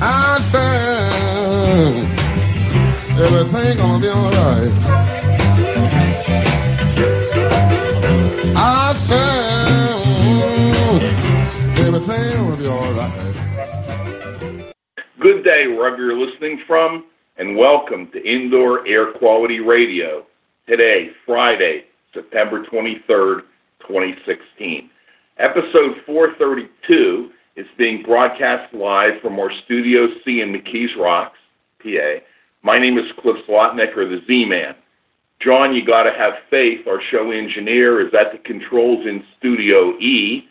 I said everything gonna be alright. I said everything gonna be alright. Good day, wherever you're listening from, and welcome to Indoor Air Quality Radio. Today, Friday, September 23rd, 2016. Episode 432 is being broadcast live from our Studio C in McKees Rocks, PA. My name is Cliff Zlotnick, or the Z-Man. John, you got to have faith. Our show engineer is at the controls in Studio E.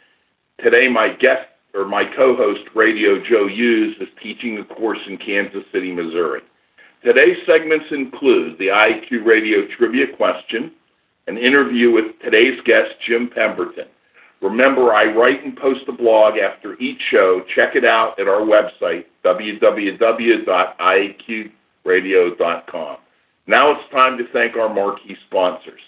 Today, my guest or my co-host, Radio Joe Hughes, is teaching a course in Kansas City, Missouri. Today's segments include the IAQ Radio Trivia Question, an interview with today's guest, Jim Pemberton. Remember, I write and post a blog after each show. Check it out at our website, www.iaqradio.com. Now it's time to thank our marquee sponsors.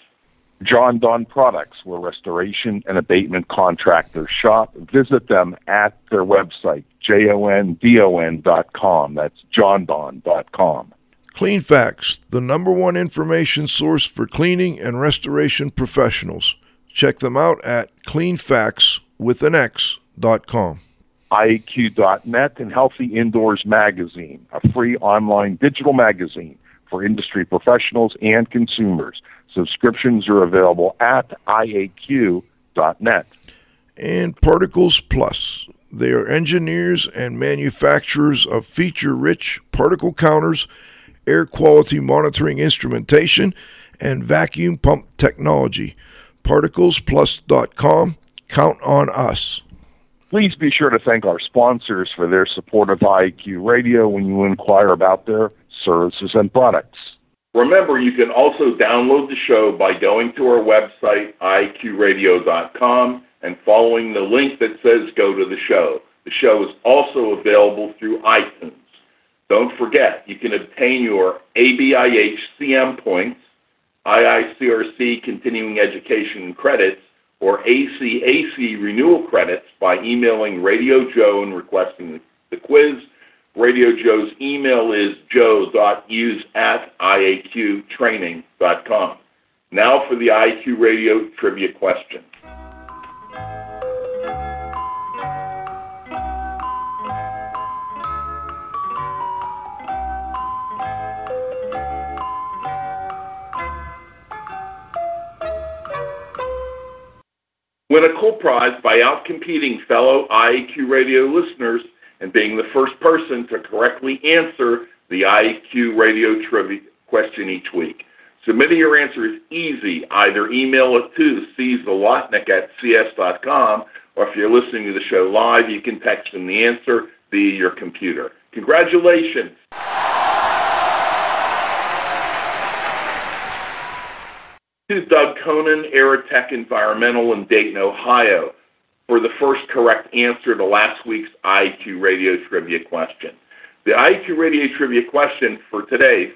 Jon-Don Products, where restoration and abatement contractors shop. Visit them at their website, J-O-N-D-O-N dot com. That's jondon dot com. Cleanfax, the number one information source for cleaning and restoration professionals. Check them out at cleanfax with an X dot com. IAQ.net and Healthy Indoors Magazine, a free online digital magazine for industry professionals and consumers. Subscriptions are available at IAQ.net. And Particles Plus. They are engineers and manufacturers of feature rich particle counters, air quality monitoring instrumentation, and vacuum pump technology. ParticlesPlus.com. Count on us. Please be sure to thank our sponsors for their support of IAQ Radio when you inquire about their services and products. Remember, you can also download the show by going to our website, iaqradio.com, and following the link that says go to the show. The show is also available through iTunes. Don't forget, you can obtain your ABIH CM points, IICRC continuing education credits, or ACAC renewal credits by emailing Radio Joe and requesting the quiz Radio Joe's email is joe.hughes. Now for the IAQ Radio trivia question. Win a cool prize by outcompeting fellow IAQ Radio listeners and being the first person to correctly answer the IAQ radio trivia question each week. Submitting your answer is easy. Either email it to czlotnick at cs.com, or if you're listening to the show live, you can text in the answer via your computer. Congratulations! To Doug Conan, Aerotech Environmental in Dayton, Ohio for the first correct answer to last week's IAQ Radio Trivia question. The IAQ Radio Trivia question for today,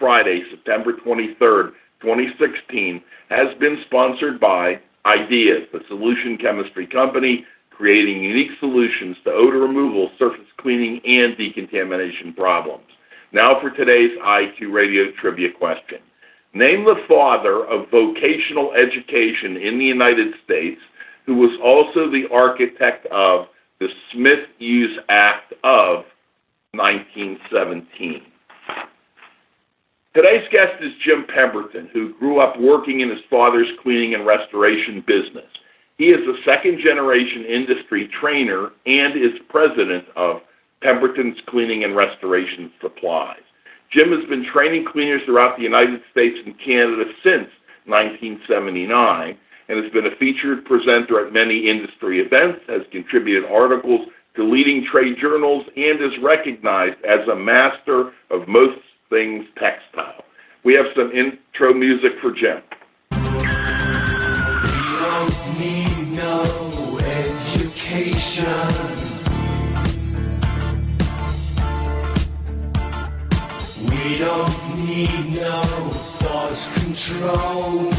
Friday, September 23rd, 2016, has been sponsored by Ideas, the solution chemistry company creating unique solutions to odor removal, surface cleaning, and decontamination problems. Now for today's IAQ Radio Trivia question. Name the father of vocational education in the United States who was also the architect of the Smith-Hughes Act of 1917. Today's guest is Jim Pemberton, who grew up working in his father's cleaning and restoration business. He is a second generation industry trainer and is president of Pemberton's Cleaning and Restoration Supplies. Jim has been training cleaners throughout the United States and Canada since 1979 and has been a featured presenter at many industry events, has contributed articles to leading trade journals, and is recognized as a master of most things textile. We have some intro music for Jim. Don't need no education. Need no thought control.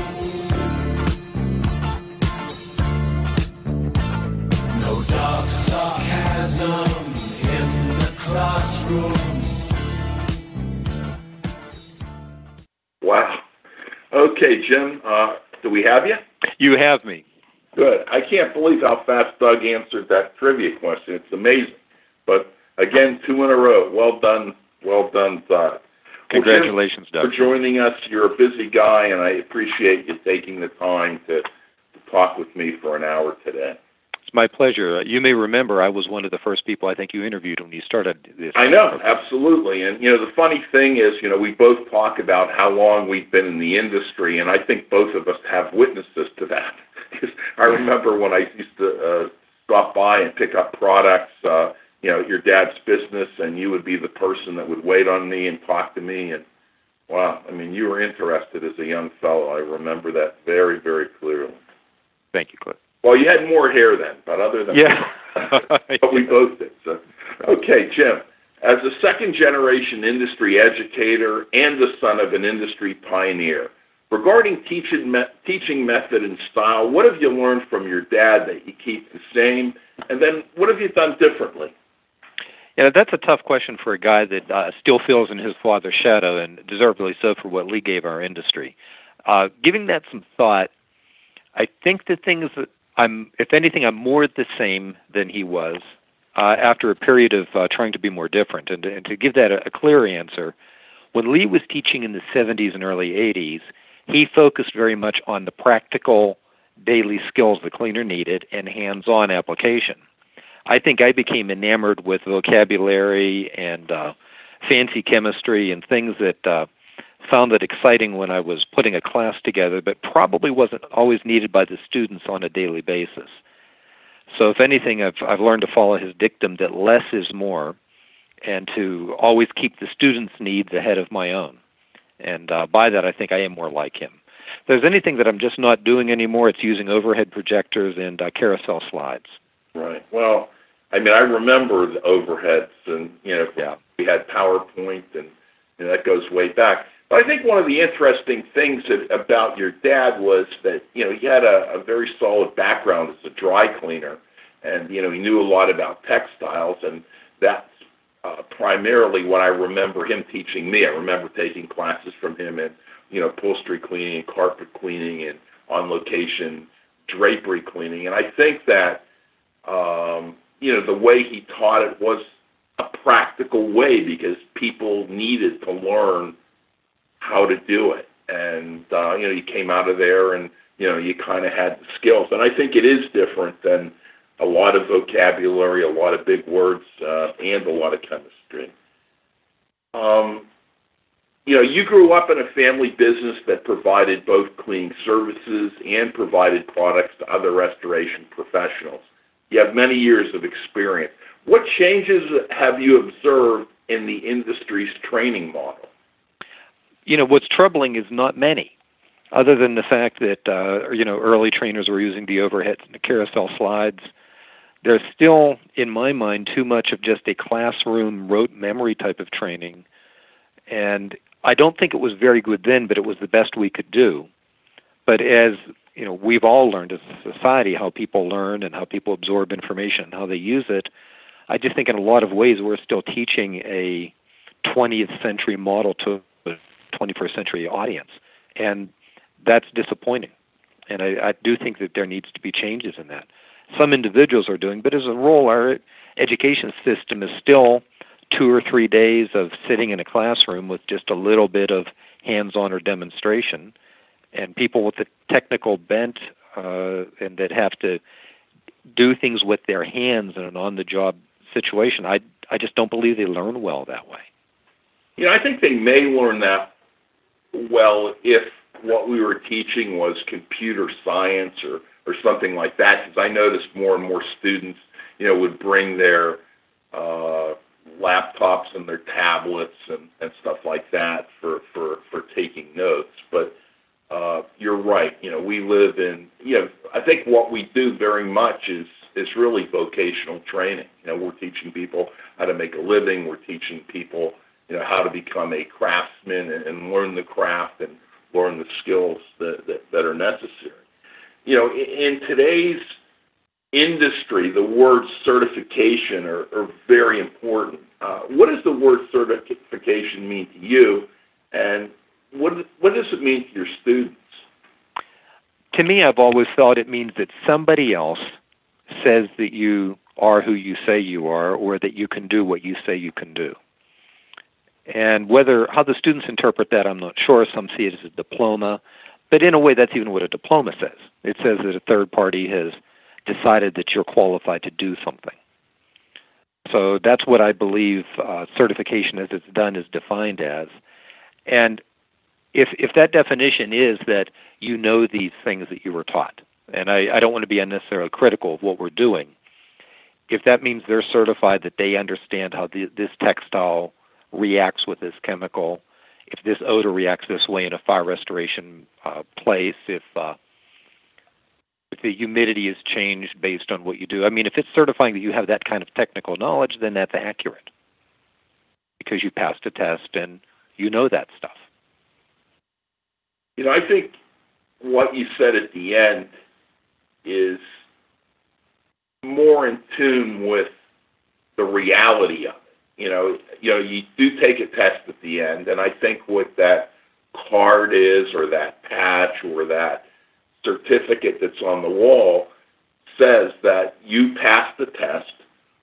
No dark sarcasm in the class. room. Wow. Okay, Jim, uh, do we have you? You have me. Good. I can't believe how fast Doug answered that trivia question. It's amazing. But again, two in a row. Well done. Well done, Doug. Congratulations, Doug. For joining us. You're a busy guy, and I appreciate you taking the time to, to talk with me for an hour today. It's my pleasure. Uh, you may remember I was one of the first people I think you interviewed when you started this. I know, absolutely. And, you know, the funny thing is, you know, we both talk about how long we've been in the industry, and I think both of us have witnesses to that. I remember when I used to uh, stop by and pick up products, uh, you know, your dad's business, and you would be the person that would wait on me and talk to me. And wow, I mean, you were interested as a young fellow. I remember that very, very clearly. Thank you, Cliff. Well, you had more hair then, but other than yeah, that, but we both did. So, okay, Jim. As a second generation industry educator and the son of an industry pioneer, regarding teaching, me- teaching method and style, what have you learned from your dad that you keep the same? And then what have you done differently? Yeah, that's a tough question for a guy that uh, still feels in his father's shadow, and deservedly so for what Lee gave our industry. Uh, giving that some thought, I think the things that I'm, if anything, I'm more the same than he was uh, after a period of uh, trying to be more different. And, and to give that a, a clear answer, when Lee was teaching in the 70s and early 80s, he focused very much on the practical daily skills the cleaner needed and hands on application. I think I became enamored with vocabulary and uh, fancy chemistry and things that uh, found that exciting when I was putting a class together, but probably wasn't always needed by the students on a daily basis. So, if anything, I've I've learned to follow his dictum that less is more, and to always keep the students' needs ahead of my own. And uh, by that, I think I am more like him. If there's anything that I'm just not doing anymore, it's using overhead projectors and uh, carousel slides. Right. Well, I mean, I remember the overheads, and you know, Yeah. we had PowerPoint, and you know, that goes way back. But I think one of the interesting things that, about your dad was that you know he had a, a very solid background as a dry cleaner, and you know he knew a lot about textiles, and that's uh, primarily what I remember him teaching me. I remember taking classes from him in you know upholstery cleaning, and carpet cleaning, and on location drapery cleaning, and I think that um, you know, the way he taught it was a practical way because people needed to learn how to do it. And, uh, you know, you came out of there and, you know, you kind of had the skills. And I think it is different than a lot of vocabulary, a lot of big words, uh, and a lot of chemistry. Um, you know, you grew up in a family business that provided both cleaning services and provided products to other restoration professionals. You have many years of experience. What changes have you observed in the industry's training model? You know, what's troubling is not many, other than the fact that uh, you know early trainers were using the overheads and the carousel slides. There's still, in my mind, too much of just a classroom rote memory type of training, and I don't think it was very good then, but it was the best we could do. But as you know, we've all learned as a society how people learn and how people absorb information and how they use it. I just think in a lot of ways we're still teaching a 20th century model to a 21st century audience, and that's disappointing. And I, I do think that there needs to be changes in that. Some individuals are doing, but as a rule, our education system is still two or three days of sitting in a classroom with just a little bit of hands-on or demonstration and people with the technical bent uh, and that have to do things with their hands in an on-the-job situation. I I just don't believe they learn well that way. Know, I think they may learn that well if what we were teaching was computer science or or something like that. Because I noticed more and more students, you know, would bring their uh, laptops and their tablets and, and stuff like that for for for taking notes, but uh, you're right. You know, we live in, you know, I think what we do very much is is really vocational training. You know, we're teaching people how to make a living. We're teaching people, you know, how to become a craftsman and, and learn the craft and learn the skills that, that, that are necessary. You know, in, in today's industry, the words certification are, are very important. Uh, what is the word certification mean to you, and what what does it mean to your students? To me, I've always thought it means that somebody else says that you are who you say you are, or that you can do what you say you can do. And whether how the students interpret that, I'm not sure. Some see it as a diploma, but in a way, that's even what a diploma says. It says that a third party has decided that you're qualified to do something. So that's what I believe uh, certification, as it's done, is defined as. And if if that definition is that you know these things that you were taught, and I, I don't want to be unnecessarily critical of what we're doing, if that means they're certified that they understand how the, this textile reacts with this chemical, if this odor reacts this way in a fire restoration uh, place, if uh, if the humidity is changed based on what you do. I mean, if it's certifying that you have that kind of technical knowledge, then that's accurate because you passed a test and you know that stuff. You know, I think what you said at the end is more in tune with the reality of it. You know, you know, you do take a test at the end, and I think what that card is, or that patch, or that certificate that's on the wall says that you passed the test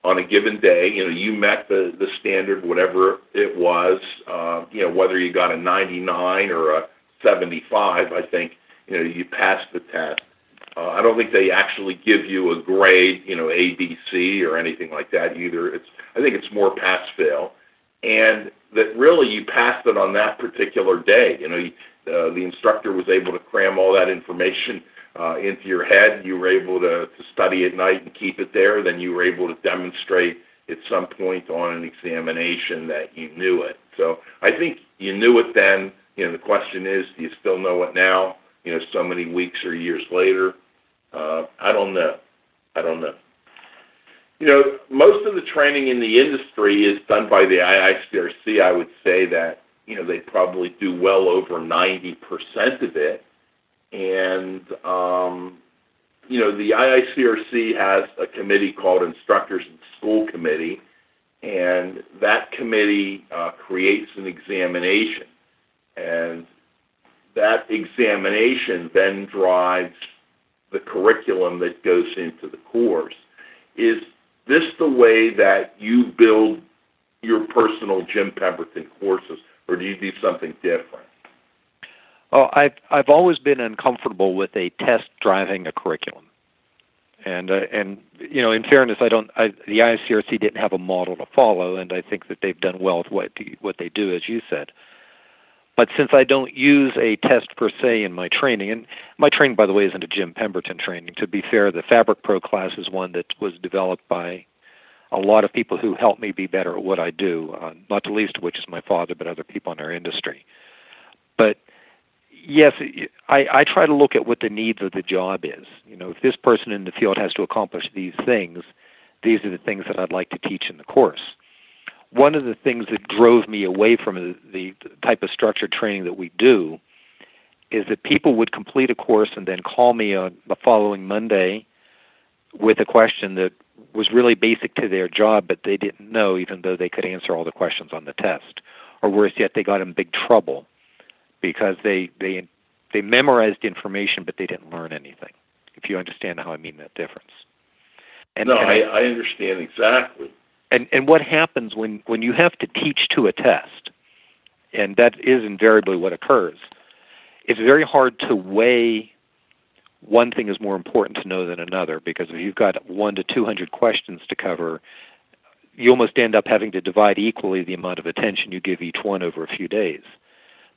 on a given day. You know, you met the the standard, whatever it was. Uh, you know, whether you got a 99 or a 75, I think you know you passed the test. Uh, I don't think they actually give you a grade, you know, A, B, C, or anything like that either. It's I think it's more pass fail, and that really you passed it on that particular day. You know, you, uh, the instructor was able to cram all that information uh, into your head. You were able to, to study at night and keep it there. Then you were able to demonstrate at some point on an examination that you knew it. So I think you knew it then. You know, the question is, do you still know it now? You know, so many weeks or years later. Uh, I don't know. I don't know. You know, most of the training in the industry is done by the IICRC. I would say that you know, they probably do well over 90% of it. And, um, you know, the IICRC has a committee called Instructors and School Committee, and that committee uh, creates an examination. And that examination then drives the curriculum that goes into the course. Is this the way that you build your personal Jim Pemberton courses? or do you do something different? Oh, I've I've always been uncomfortable with a test driving a curriculum, and uh, and you know, in fairness, I don't. I, the IICRC didn't have a model to follow, and I think that they've done well with what what they do, as you said. But since I don't use a test per se in my training, and my training, by the way, isn't a Jim Pemberton training. To be fair, the Fabric Pro class is one that was developed by a lot of people who help me be better at what I do, uh, not the least of which is my father, but other people in our industry. But yes, I, I try to look at what the needs of the job is. You know, if this person in the field has to accomplish these things, these are the things that I'd like to teach in the course. One of the things that drove me away from the, type of structured training that we do is that people would complete a course and then call me on the following Monday with a question that was really basic to their job, but they didn't know, even though they could answer all the questions on the test. Or worse yet, they got in big trouble because they they they memorized information, but they didn't learn anything. If you understand how I mean that difference. And, no, and I, I understand exactly. And and what happens when when you have to teach to a test, and that is invariably what occurs. It's very hard to weigh one thing is more important to know than another because if you've got one to 200 questions to cover, you almost end up having to divide equally the amount of attention you give each one over a few days.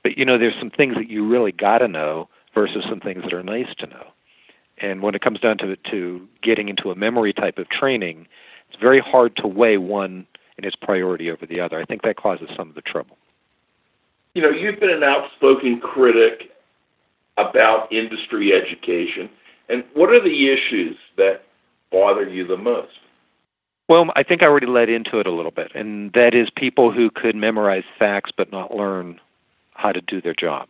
But you know, there's some things that you really got to know versus some things that are nice to know. And when it comes down to to getting into a memory type of training, it's very hard to weigh one in its priority over the other. I think that causes some of the trouble. You know, you've been an outspoken critic about industry education, and what are the issues that bother you the most? Well, I think I already led into it a little bit, and that is people who could memorize facts but not learn how to do their job.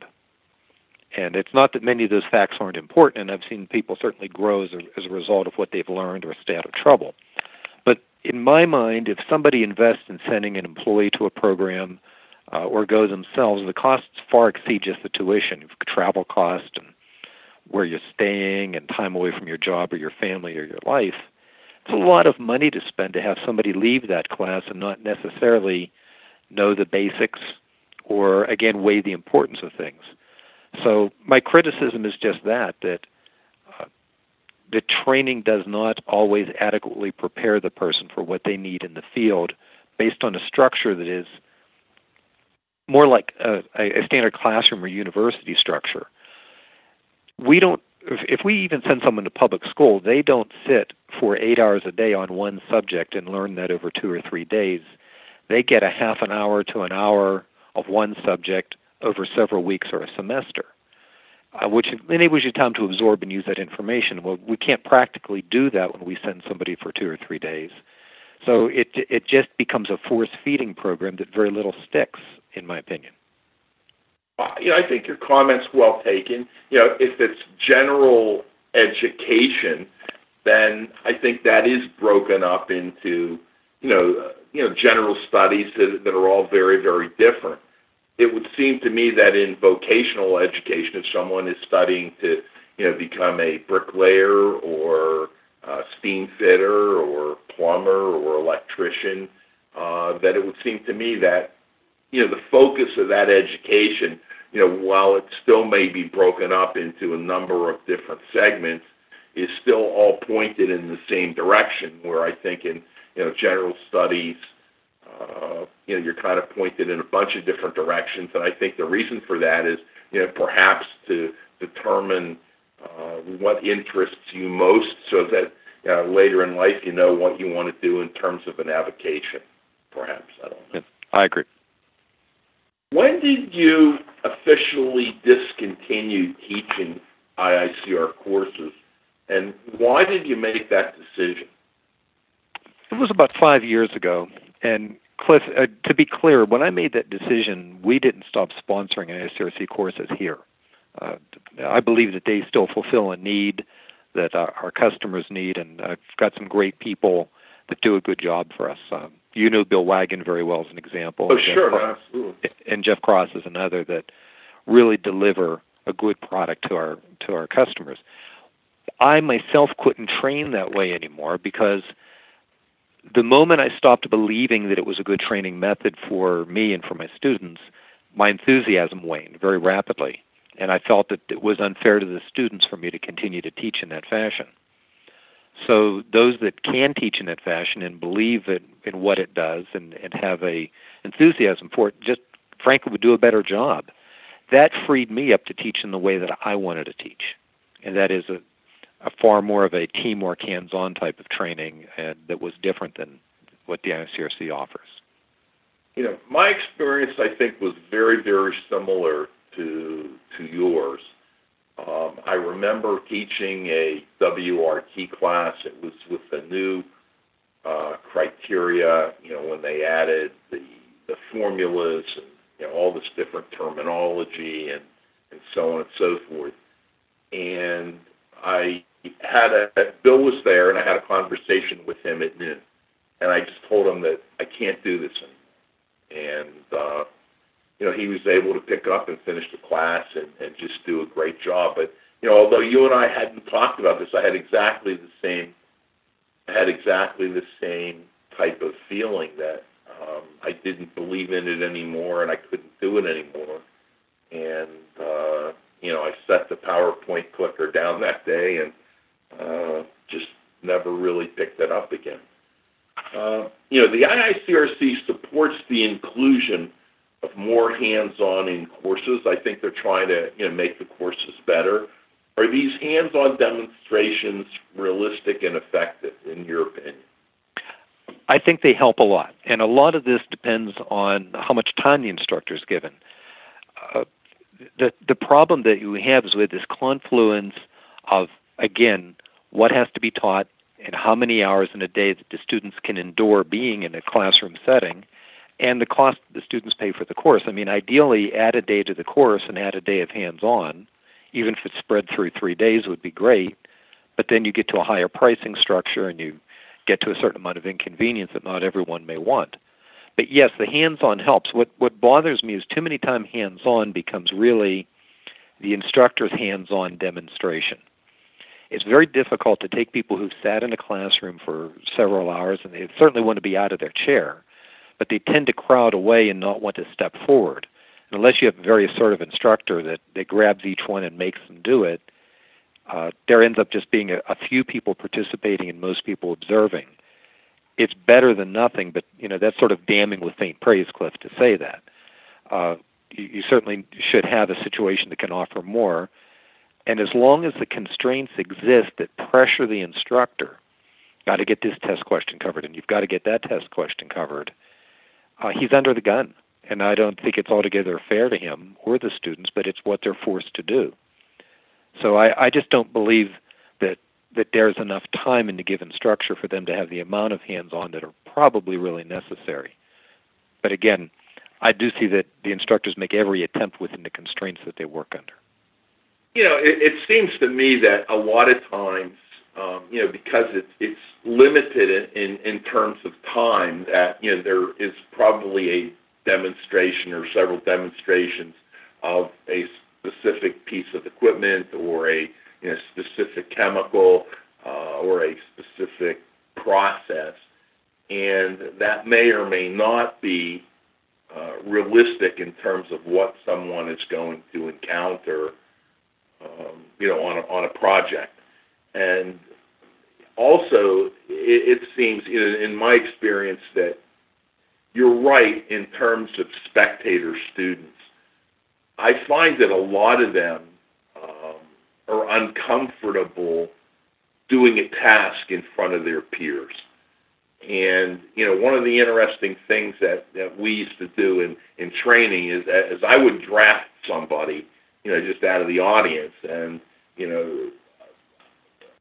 And it's not that many of those facts aren't important, and I've seen people certainly grow as a, as a result of what they've learned or stay out of trouble. But in my mind, if somebody invests in sending an employee to a program uh, or go themselves, the costs far exceed just the tuition, travel cost and where you're staying and time away from your job or your family or your life. It's a lot of money to spend to have somebody leave that class and not necessarily know the basics or again weigh the importance of things. So my criticism is just that that the training does not always adequately prepare the person for what they need in the field based on a structure that is more like a, a standard classroom or university structure. We don't if, if we even send someone to public school, they don't sit for eight hours a day on one subject and learn that over two or three days. They get a half an hour to an hour of one subject over several weeks or a semester, uh, which enables you time to absorb and use that information. Well, we can't practically do that when we send somebody for two or three days. So it it just becomes a force feeding program that very little sticks, in my opinion. Uh, you know, I think your comments well taken. You know, if it's general education, then I think that is broken up into you know you know general studies that that are all very very different it would seem to me that in vocational education, if someone is studying to, you know, become a bricklayer or a steam fitter or plumber or electrician, uh, that it would seem to me that, you know, the focus of that education, you know, while it still may be broken up into a number of different segments, is still all pointed in the same direction. Where I think in, you know, general studies, uh, you know, you're kind of pointed in a bunch of different directions. And I think the reason for that is, you know, perhaps to determine uh, what interests you most so that uh, later in life you know what you want to do in terms of an avocation, perhaps. I don't know. I agree. When did you officially discontinue teaching IICR courses, and why did you make that decision? It was about five years ago, and Cliff, uh, to be clear, when I made that decision, we didn't stop sponsoring IICRC courses here. Uh, I believe that they still fulfill a need that our, our, customers need, and I've got some great people that do a good job for us. Um, you know Bill Wagon very well as an example. Oh, sure, Cross, absolutely. And Jeff Cross is another that really deliver a good product to our to our customers. I myself couldn't train that way anymore because – the moment I stopped believing that it was a good training method for me and for my students, my enthusiasm waned very rapidly. And I felt that it was unfair to the students for me to continue to teach in that fashion. So those that can teach in that fashion and believe in, what it does and, and have a enthusiasm for it, just frankly would do a better job. That freed me up to teach in the way that I wanted to teach. And that is a, a far more of a teamwork, hands-on type of training, and that was different than what the IICRC offers. You know, my experience, I think, was very, very similar to to yours. Um, I remember teaching a WRT class. It was with the new uh, criteria. You know, when they added the the formulas and you know all this different terminology and and so on and so forth. And I had a Bill was there, and I had a conversation with him at noon, and I just told him that I can't do this anymore. And uh, you know, he was able to pick up and finish the class and, and just do a great job. But you know, although you and I hadn't talked about this, I had exactly the same. I had exactly the same type of feeling that um, I didn't believe in it anymore, and I couldn't do it anymore. And uh, you know, I set the PowerPoint clicker down that day and uh, just never really picked it up again. Uh, you know, the IICRC supports the inclusion of more hands-on in courses. I think they're trying to you know make the courses better. Are these hands-on demonstrations realistic and effective, in your opinion? I think they help a lot, and a lot of this depends on how much time the instructor is given. Uh, the the problem that you have is with this confluence of again what has to be taught and how many hours in a day that the students can endure being in a classroom setting and the cost the students pay for the course. I mean, ideally, add a day to the course and add a day of hands on, even if it's spread through three days, would be great. But then you get to a higher pricing structure and you get to a certain amount of inconvenience that not everyone may want. But yes, the hands-on helps. What what bothers me is too many times hands-on becomes really the instructor's hands-on demonstration. It's very difficult to take people who've sat in a classroom for several hours and they certainly want to be out of their chair, but they tend to crowd away and not want to step forward. And unless you have a very assertive instructor that, that grabs each one and makes them do it, uh, there ends up just being a, a few people participating and most people observing it's better than nothing, but you know that's sort of damning with faint praise, Cliff, to say that. Uh, you, you certainly should have a situation that can offer more, and as long as the constraints exist that pressure the instructor, got to get this test question covered, and you've got to get that test question covered. Uh, he's under the gun, and I don't think it's altogether fair to him or the students, but it's what they're forced to do. So I, I just don't believe that that there's enough time in the given structure for them to have the amount of hands-on that are probably really necessary. But again, I do see that the instructors make every attempt within the constraints that they work under. You know, it, it seems to me that a lot of times, um, you know, because it's it's limited in, in terms of time, that you know there is probably a demonstration or several demonstrations of a specific piece of equipment or a you know, specific chemical uh, or a specific process, and that may or may not be uh, realistic in terms of what someone is going to encounter, um, you know, on a, on a project. And also, it, it seems, know, in my experience, that you're right in terms of spectator students. I find that a lot of them um, are uncomfortable doing a task in front of their peers. And you know, one of the interesting things that that we used to do in in training is as I would draft somebody, you know, just out of the audience, and you know,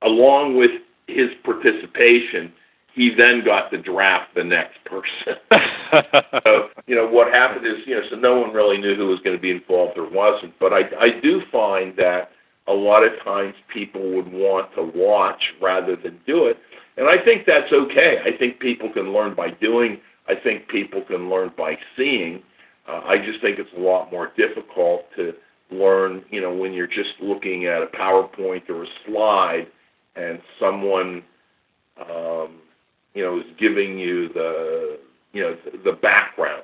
along with his participation, he then got to draft the next person. so, you know, what happened is, you know, so no one really knew who was going to be involved or wasn't. But I, I do find that a lot of times people would want to watch rather than do it. And I think that's okay. I think people can learn by doing. I think people can learn by seeing. Uh, I just think it's a lot more difficult to learn, you know, when you're just looking at a PowerPoint or a slide and someone, um, you know, is giving you the, you know, the background.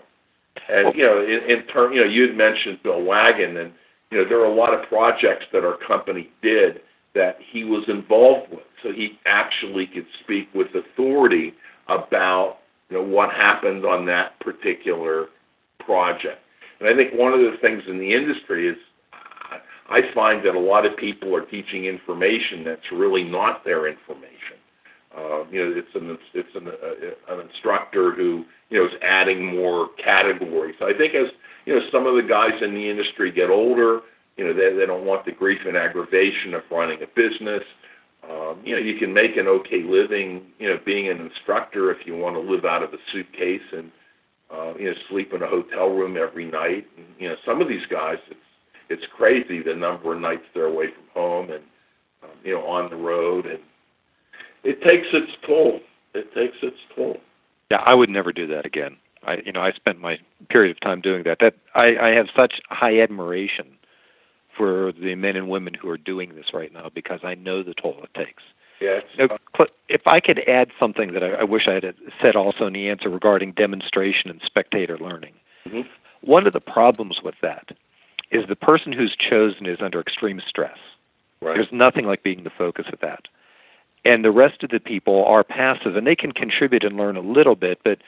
And, you know, in, in turn, you know, you had mentioned Bill Wagon and, you know, there are a lot of projects that our company did that he was involved with. So he actually could speak with authority about, you know, what happened on that particular project. And I think one of the things in the industry is I find that a lot of people are teaching information that's really not their information. Uh, you know, it's an it's an, uh, an instructor who you know is adding more categories. I think as you know, some of the guys in the industry get older. You know, they they don't want the grief and aggravation of running a business. Um, you know, you can make an okay living. You know, being an instructor if you want to live out of a suitcase and uh, you know sleep in a hotel room every night. And, you know, some of these guys, it's it's crazy the number of nights they're away from home and um, you know on the road, and it takes its toll. It takes its toll. Yeah, I would never do that again. I you know I spent my period of time doing that. That I, I have such high admiration for the men and women who are doing this right now because I know the toll it takes. Yes. If I could add something that I, I wish I had said also in the answer regarding demonstration and spectator learning, mm-hmm. one of the problems with that is the person who's chosen is under extreme stress. Right. There's nothing like being the focus of that. And the rest of the people are passive and they can contribute and learn a little bit, but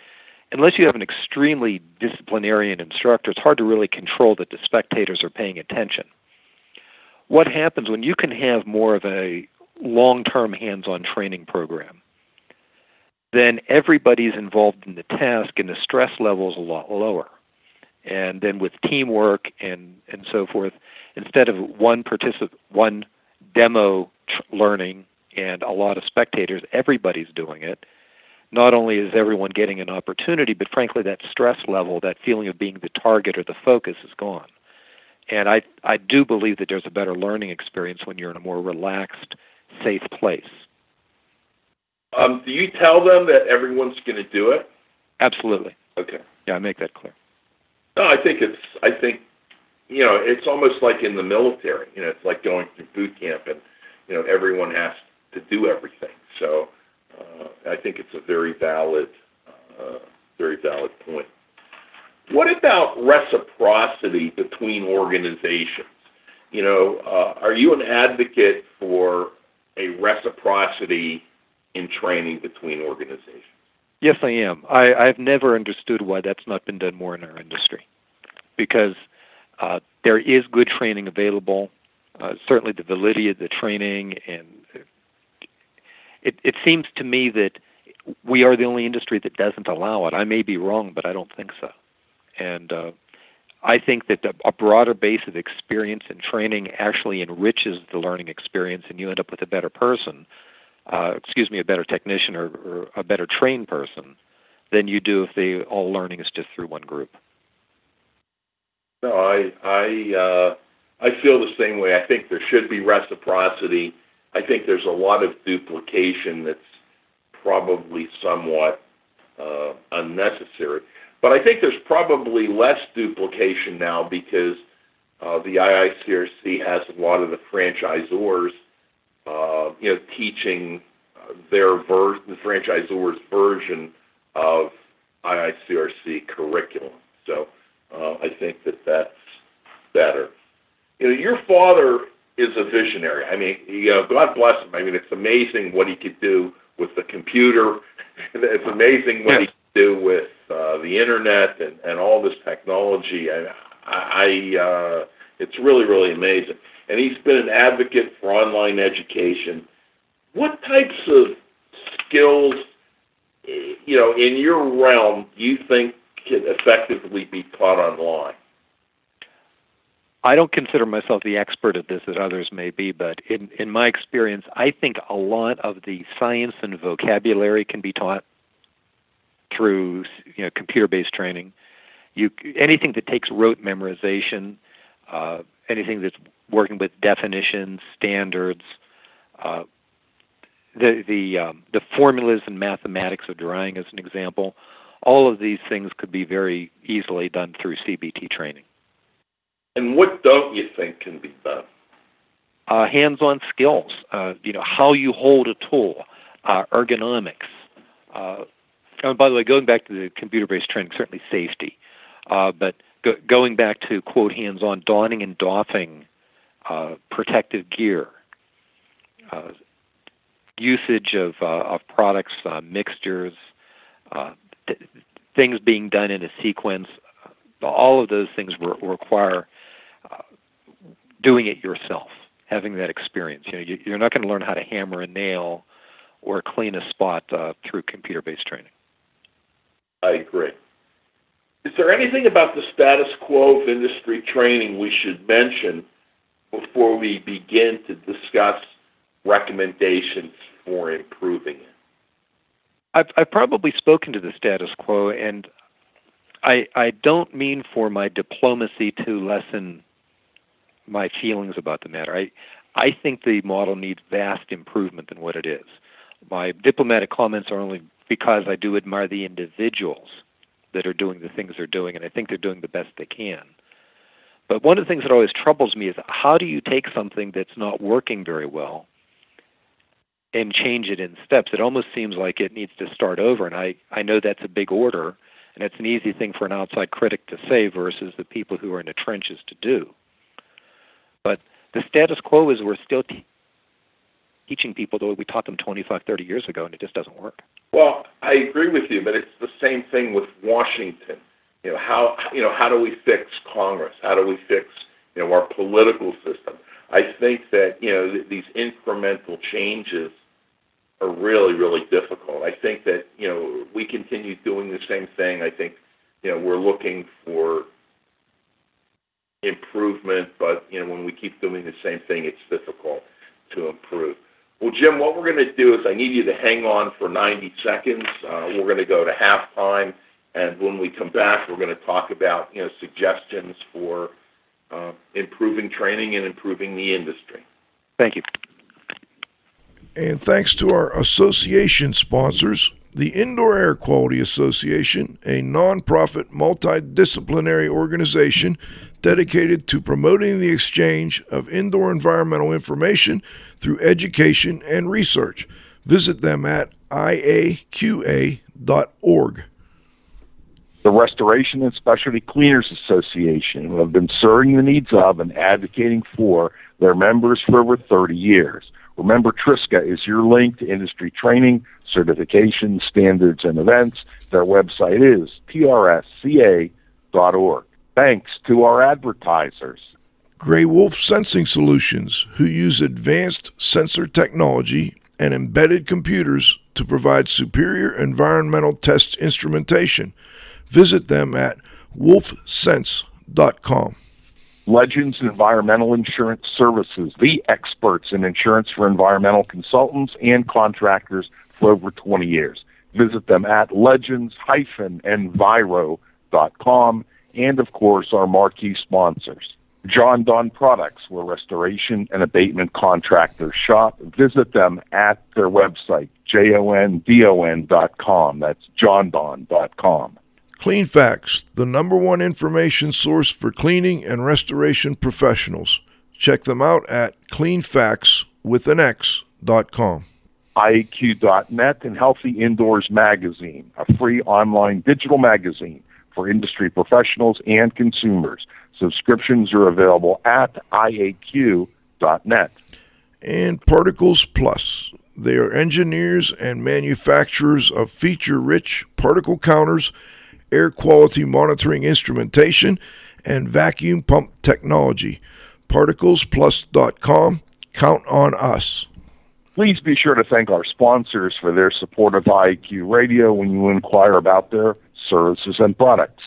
unless you have an extremely disciplinarian instructor, it's hard to really control that the spectators are paying attention. What happens when you can have more of a long term hands on training program? Then everybody's involved in the task and the stress level is a lot lower. And then with teamwork and, and so forth, instead of one particip- one demo tr- learning and a lot of spectators, everybody's doing it not only is everyone getting an opportunity, but frankly, that stress level, that feeling of being the target or the focus is gone. And I, I do believe that there's a better learning experience when you're in a more relaxed, safe place. Um, do you tell them that everyone's going to do it? Absolutely. Okay. Yeah, I make that clear. No, I think it's. I think, you know, it's almost like in the military. You know, it's like going through boot camp, and you know, everyone has to do everything. So, uh, I think it's a very valid, uh, very valid point. What about reciprocity between organizations? You know, uh, are you an advocate for a reciprocity in training between organizations? Yes, I am. I, I've never understood why that's not been done more in our industry, because uh, there is good training available. Uh, certainly, the validity of the training, and it, it seems to me that we are the only industry that doesn't allow it. I may be wrong, but I don't think so. And uh, I think that the, a broader base of experience and training actually enriches the learning experience, and you end up with a better person uh, excuse me, a better technician or, or a better trained person than you do if they all learning is just through one group. No, I I uh, I feel the same way. I think there should be reciprocity. I think there's a lot of duplication that's probably somewhat uh, unnecessary. But I think there's probably less duplication now because uh, the IICRC has a lot of the franchisors you know, teaching their ver- the franchisor's version of IICRC curriculum. So uh, I think that that's better. You know, your father is a visionary. I mean, you know, God bless him. I mean, it's amazing what he could do with the computer. it's amazing what he could do with uh, the internet and, and all this technology. I, I uh, it's really, really amazing and he's been an advocate for online education. What types of skills, you know, in your realm, do you think can effectively be taught online? I don't consider myself the expert at this as others may be, but in, in my experience, I think a lot of the science and vocabulary can be taught through you know, computer-based training. You anything that takes rote memorization, uh, anything that's working with definitions, standards, uh, the the um, the formulas and mathematics of drying, as an example. All of these things could be very easily done through CBT training. And what don't you think can be done? Uh, hands-on skills. Uh, you know how you hold a tool, uh, ergonomics. Uh, and by the way, going back to the computer-based training, certainly safety. Uh, but go, going back to quote hands-on, donning and doffing uh, protective gear, uh, usage of, uh, of products, uh, mixtures, uh, th- things being done in a sequence. All of those things re- require doing it yourself, having that experience. You know, you, you're not going to learn how to hammer a nail or clean a spot through computer-based training. I agree. Is there anything about the status quo of industry training we should mention before we begin to discuss recommendations for improving it? I've, I've probably spoken to the status quo, and I, I don't mean for my diplomacy to lessen my feelings about the matter. I, I think the model needs vast improvement than what it is. My diplomatic comments are only because I do admire the individuals that are doing the things they're doing, and I think they're doing the best they can. But one of the things that always troubles me is how do you take something that's not working very well and change it in steps? It almost seems like it needs to start over, and I, I know that's a big order, and it's an easy thing for an outside critic to say versus the people who are in the trenches to do. But the status quo is we're still te- teaching people the way we taught them 25, 30 years ago, and it just doesn't work. Well, I agree with you, but it's the same thing with Washington you know, how you know how do we fix Congress? How do we fix you know our political system? I think that you know th- these incremental changes are really really difficult. I think that you know we continue doing the same thing. I think you know we're looking for improvement, but you know when we keep doing the same thing, it's difficult to improve. Well, Jim, what we're going to do is I need you to hang on for 90 seconds. Uh, we're going to go to halftime. And when we come back, we're going to talk about you know suggestions for uh, improving training and improving the industry. Thank you. And thanks to our association sponsors, the Indoor Air Quality Association, a nonprofit multidisciplinary organization dedicated to promoting the exchange of indoor environmental information through education and research. Visit them at iaqa.org. The Restoration and Specialty Cleaners Association, who have been serving the needs of and advocating for their members for over 30 years. Remember, Triska is your link to industry training, certification, standards, and events. Their website is trsca.org. Thanks to our advertisers. GrayWolf Sensing Solutions, who use advanced sensor technology and embedded computers to provide superior environmental test instrumentation. Visit them at wolfsense.com. Legends Environmental Insurance Services, the experts in insurance for environmental consultants and contractors for over 20 years. Visit them at legends-enviro.com and, of course, our marquee sponsors. Jon-Don Products, where restoration and abatement contractors shop. Visit them at their website, jondon.com. That's jondon.com. Cleanfax, the number one information source for cleaning and restoration professionals. Check them out at cleanfactswithanx.com. IAQ.net and Healthy Indoors Magazine, a free online digital magazine for industry professionals and consumers. Subscriptions are available at IAQ.net. And Particles Plus. They are engineers and manufacturers of feature rich particle counters, air quality monitoring instrumentation, and vacuum pump technology. ParticlesPlus.com. Count on us. Please be sure to thank our sponsors for their support of IAQ Radio when you inquire about their services and products.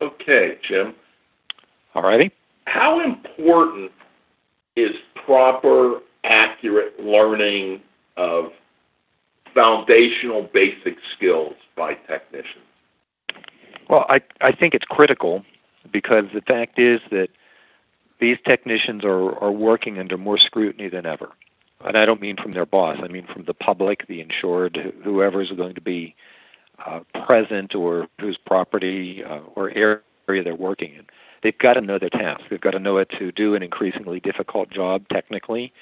Okay, Jim. All righty. How important is proper, accurate learning of foundational basic skills by technicians? Well, I, I think it's critical because the fact is that these technicians are, are working under more scrutiny than ever. And I don't mean from their boss, I mean from the public, the insured, whoever is going to be uh, present or whose property uh, or area they're working in. They've got to know their task. They've got to know it to do an increasingly difficult job technically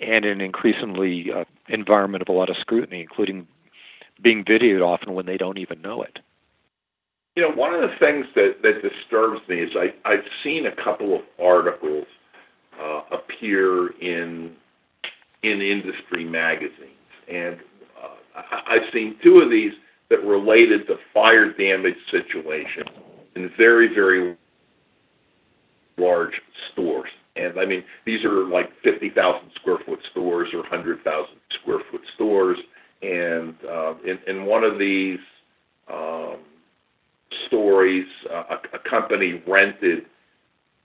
and an increasingly uh, environment of a lot of scrutiny, including being videoed often when they don't even know it. You know, one of the things that, that disturbs me is I, I've seen a couple of articles uh, appear in in industry magazines, and uh, I, I've seen two of these that related to fire damage situations in very very large stores. And I mean, these are like 50,000 square foot stores or 100,000 square foot stores. And uh, in, in one of these um, stories, uh, a, a company rented,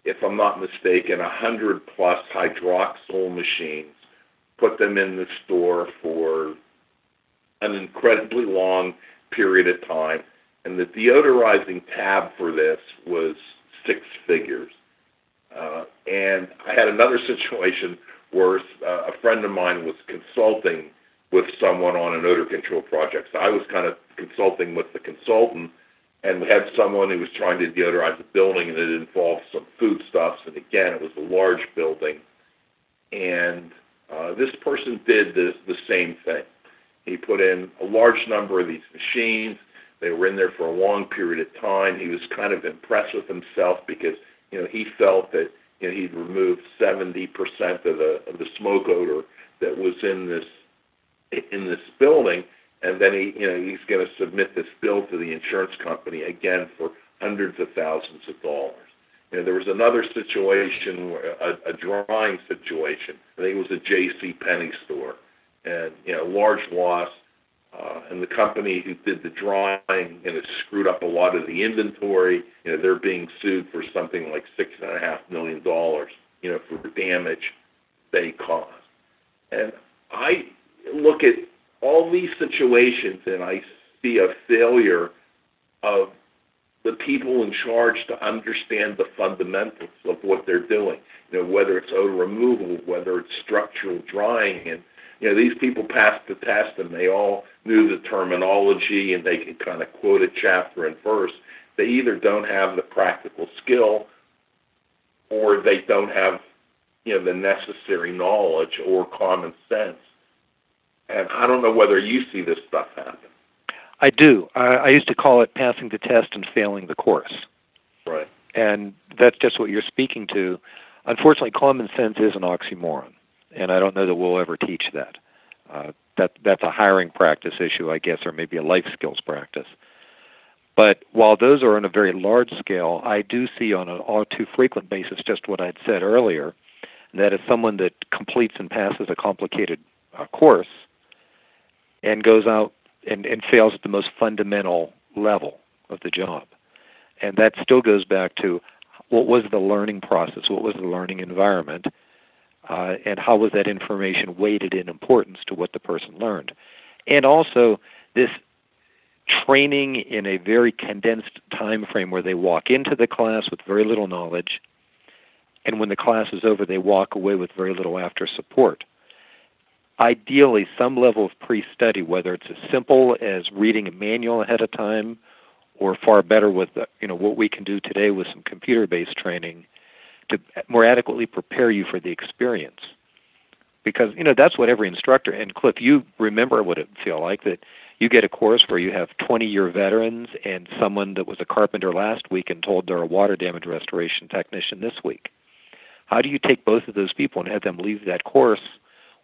if I'm not mistaken, 100 plus hydroxyl machines, put them in the store for an incredibly long period of time. And the deodorizing tab for this was six figures. Uh, and I had another situation where uh, a friend of mine was consulting with someone on an odor control project. So I was kind of consulting with the consultant, and we had someone who was trying to deodorize a building, and it involved some foodstuffs. And again, it was a large building, and uh, this person did the the same thing. He put in a large number of these machines. They were in there for a long period of time. He was kind of impressed with himself because you know, he felt that you know, he'd removed 70% of the of the smoke odor that was in this in this building, and then he you know he's going to submit this bill to the insurance company again for hundreds of thousands of dollars. You know, there was another situation, a, a drying situation. I think it was a J.C. Penney store, and you know, large loss uh, and the company who did the drying and has screwed up a lot of the inventory, you know, they're being sued for something like six and a half million dollars, you know, for damage they caused. And I look at all these situations and I see a failure of the people in charge to understand the fundamentals of what they're doing. You know, whether it's odor removal, whether it's structural drying, and you know, these people passed the test and they all knew the terminology and they could kind of quote a chapter and verse. They either don't have the practical skill or they don't have, you know, the necessary knowledge or common sense. And I don't know whether you see this stuff happen. I do. I, I used to call it passing the test and failing the course. Right. And that's just what you're speaking to. Unfortunately, common sense is an oxymoron, and I don't know that we'll ever teach that. Uh, that that's a hiring practice issue, I guess, or maybe a life skills practice. But while those are on a very large scale, I do see on an all too frequent basis just what I'd said earlier, that is someone that completes and passes a complicated uh, course and goes out and, and fails at the most fundamental level of the job. And that still goes back to what was the learning process, what was the learning environment, uh, and how was that information weighted in importance to what the person learned. And also this training in a very condensed time frame where they walk into the class with very little knowledge, and when the class is over, they walk away with very little after support ideally some level of pre-study, whether it's as simple as reading a manual ahead of time, or far better with the, you know what we can do today with some computer-based training to more adequately prepare you for the experience. Because you know that's what every instructor and Cliff, you remember what it feel like that you get a course where you have 20-year veterans and someone that was a carpenter last week and told they're a water damage restoration technician this week. How do you take both of those people and have them leave that course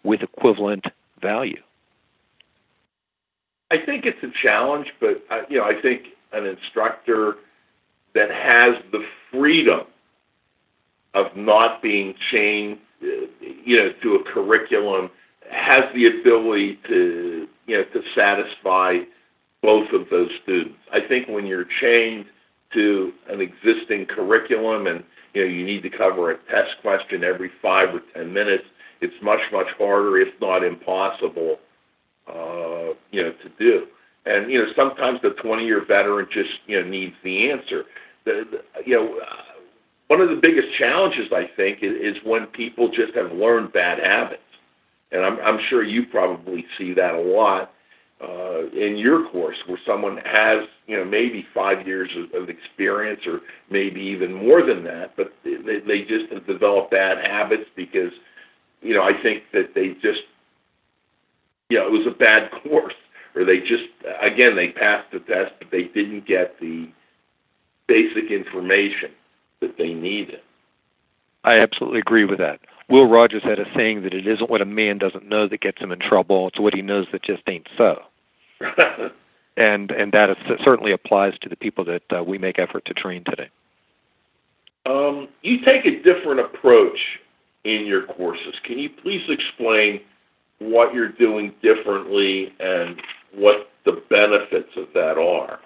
with equivalent value? I think it's a challenge, but uh, you know, I think an instructor that has the freedom of not being chained, uh, you know, to a curriculum has the ability to, you know, to satisfy both of those students. I think when you're chained to an existing curriculum and you know you need to cover a test question every five or ten minutes, it's much much harder, if not impossible, uh, you know, to do. And you know, sometimes the 20-year veteran just you know needs the answer. The, the, you know, uh, one of the biggest challenges I think is, is when people just have learned bad habits, and I'm, I'm sure you probably see that a lot uh, in your course, where someone has you know maybe five years of, of experience, or maybe even more than that, but they, they just have developed bad habits because you know, I think that they just, you know, it was a bad course, or they just, again, they passed the test, but they didn't get the basic information that they needed. I absolutely agree with that. Will Rogers had a saying that it isn't what a man doesn't know that gets him in trouble; it's what he knows that just ain't so. and and that is, certainly applies to the people that uh, we make effort to train today. Um, you take a different approach in your courses. Can you please explain what you're doing differently and what the benefits of that are?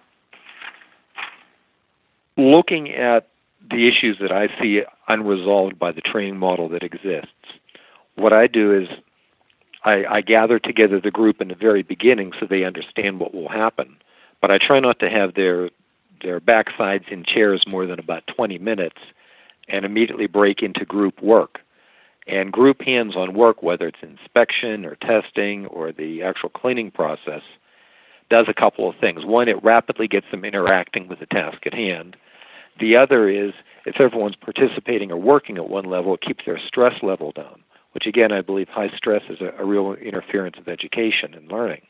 Looking at the issues that I see unresolved by the training model that exists, what I do is I, I gather together the group in the very beginning so they understand what will happen. But I try not to have their their backsides in chairs more than about 20 minutes and immediately break into group work and group hands on work, whether it's inspection or testing or the actual cleaning process, does a couple of things. One, it rapidly gets them interacting with the task at hand. The other is if everyone's participating or working at one level, it keeps their stress level down, which again, I believe high stress is a, a real interference of education and learning.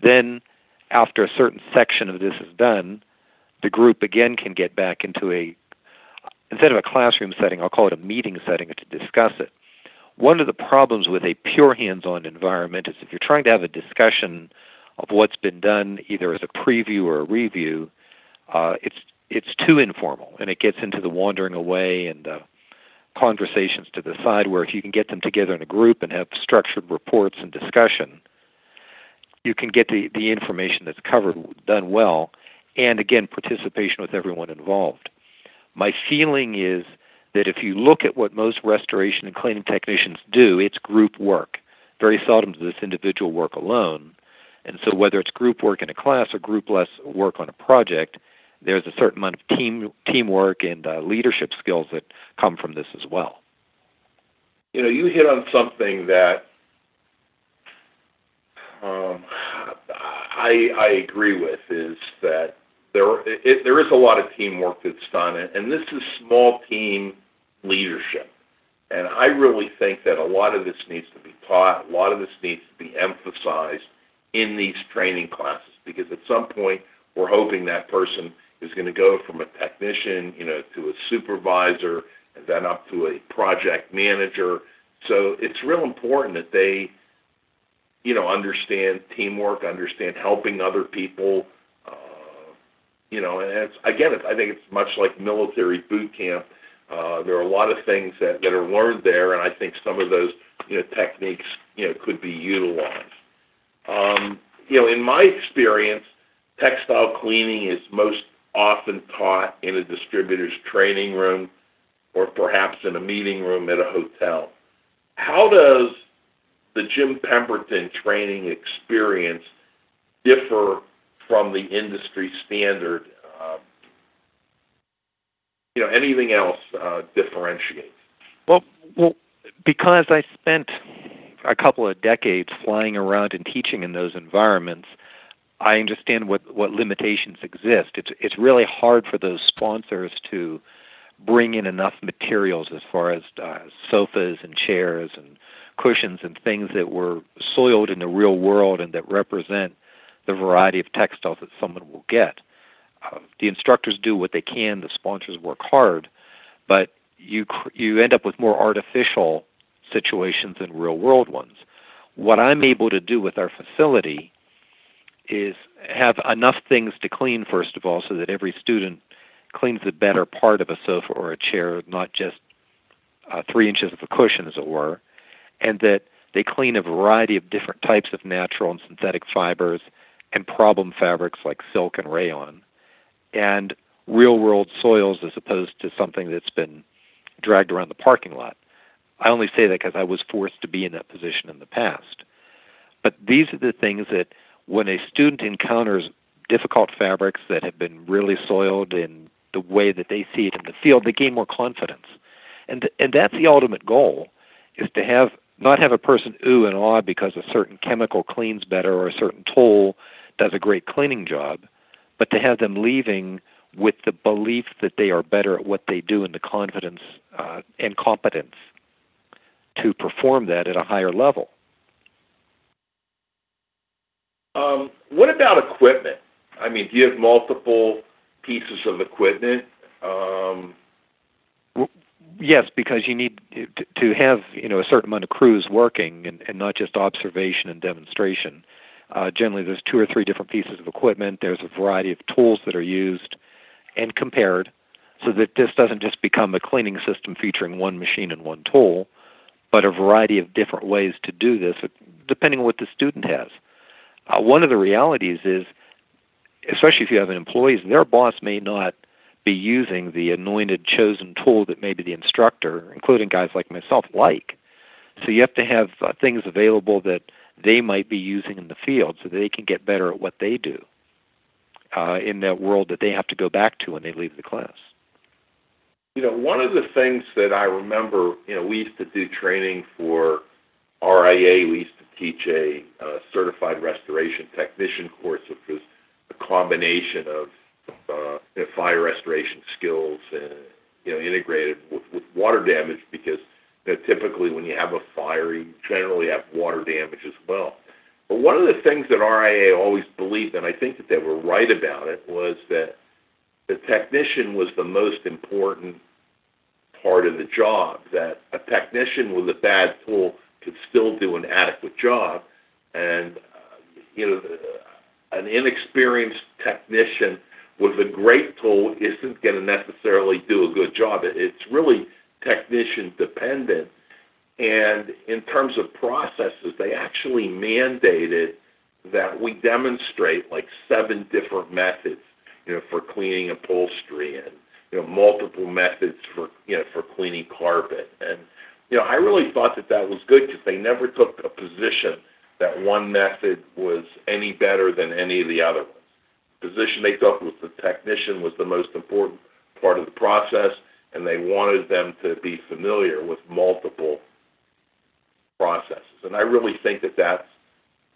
Then, after a certain section of this is done, the group again can get back into a instead of a classroom setting, I'll call it a meeting setting to discuss it. One of the problems with a pure hands on environment is if you're trying to have a discussion of what's been done, either as a preview or a review, uh, it's it's too informal and it gets into the wandering away and conversations to the side. Where if you can get them together in a group and have structured reports and discussion, you can get the, the information that's covered done well, and again participation with everyone involved. My feeling is that if you look at what most restoration and cleaning technicians do, it's group work. Very seldom does this individual work alone. And so, whether it's group work in a class or group less work on a project, there's a certain amount of team teamwork and uh, leadership skills that come from this as well. You know, you hit on something that um, I I agree with is that there it, there is a lot of teamwork that's done, and, and this is small team leadership. And I really think that a lot of this needs to be taught, a lot of this needs to be emphasized in these training classes because at some point we're hoping that person is going to go from a technician, you know, to a supervisor and then up to a project manager. So it's real important that they, you know, understand teamwork, understand helping other people. You know, and it's again, it's, I think it's much like military boot camp. Uh, there are a lot of things that, that are learned there, and I think some of those you know techniques you know could be utilized. Um, you know, in my experience, textile cleaning is most often taught in a distributor's training room or perhaps in a meeting room at a hotel. How does the Jim Pemberton training experience differ from the industry standard? Uh, you know, anything else uh, differentiates? Well, well, because I spent a couple of decades flying around and teaching in those environments, I understand what, what limitations exist. It's it's really hard for those sponsors to bring in enough materials as far as uh, sofas and chairs and cushions and things that were soiled in the real world and that represent the variety of textiles that someone will get. Uh, the instructors do what they can. The sponsors work hard, but you you end up with more artificial situations than real world ones. What I'm able to do with our facility is have enough things to clean first of all, so that every student cleans the better part of a sofa or a chair, not just uh, three inches of a cushion, as it were, and that they clean a variety of different types of natural and synthetic fibers and problem fabrics like silk and rayon, and real world soils as opposed to something that's been dragged around the parking lot. I only say that because I was forced to be in that position in the past. But these are the things that when a student encounters difficult fabrics that have been really soiled in the way that they see it in the field, they gain more confidence. And th- and that's the ultimate goal is to have not have a person ooh and ah because a certain chemical cleans better or a certain tool does a great cleaning job, but to have them leaving with the belief that they are better at what they do and the confidence uh, and competence to perform that at a higher level. Um, what about equipment? I mean, do you have multiple pieces of equipment? Um, yes, because you need to have you know a certain amount of crews working, and, and not just observation and demonstration. Uh, generally, there's two or three different pieces of equipment. There's a variety of tools that are used and compared, so that this doesn't just become a cleaning system featuring one machine and one tool, but a variety of different ways to do this, depending on what the student has. Uh, one of the realities is, especially if you have an employees, their boss may not be using the anointed chosen tool that maybe the instructor, including guys like myself, like. So you have to have uh, things available that they might be using in the field so they can get better at what they do uh, in that world that they have to go back to when they leave the class. You know, one of the things that I remember, you know, we used to do training for RIA. We used to teach a uh, certified restoration technician course, which was a combination of uh, fire restoration skills and you know integrated with, with water damage because know, typically when you have a fire, you generally have water damage as well. But one of the things that RIA always believed, and I think that they were right about it, was that the technician was the most important part of the job. That a technician with a bad tool could still do an adequate job. And, uh, you know, an inexperienced technician with a great tool isn't going to necessarily do a good job. It's really technician dependent. And in terms of processes, they actually mandated that we demonstrate like seven different methods, you know, for cleaning upholstery and you know multiple methods for you know for cleaning carpet and you know, I really thought that that was good because they never took a position that one method was any better than any of the other ones. The position they took was the technician was the most important part of the process, and they wanted them to be familiar with multiple processes. And I really think that that's